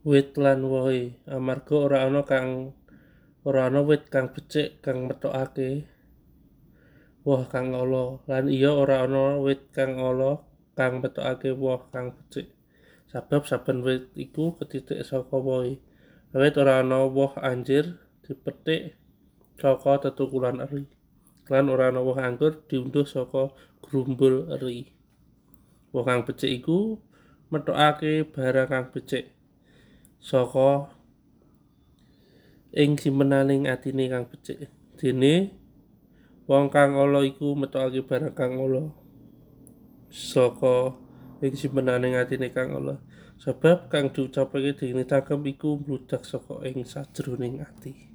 wit lan wohe amarga ora ana kang ora ana wit kang becik kang metokake. Woh kang ala. Lan iya ora ana wit kang ala kang metokake woh kang becik. Sabab saben wit iku ketitik saka wohe awit ora ana woh anjir dipetik saka tetukulan eri. Lan ora ana woh anggur diundhuh saka grumbul eri. Woh kang becik iku metokake barang kang becik saka ing simpenaning atine kang becik. Dene wong kang ala iku metokake barang kang ala. Saka ing simpenaning atine kang ala. Sabab kang diucapake dening cangkem iku mbludak saka ing sajroning ati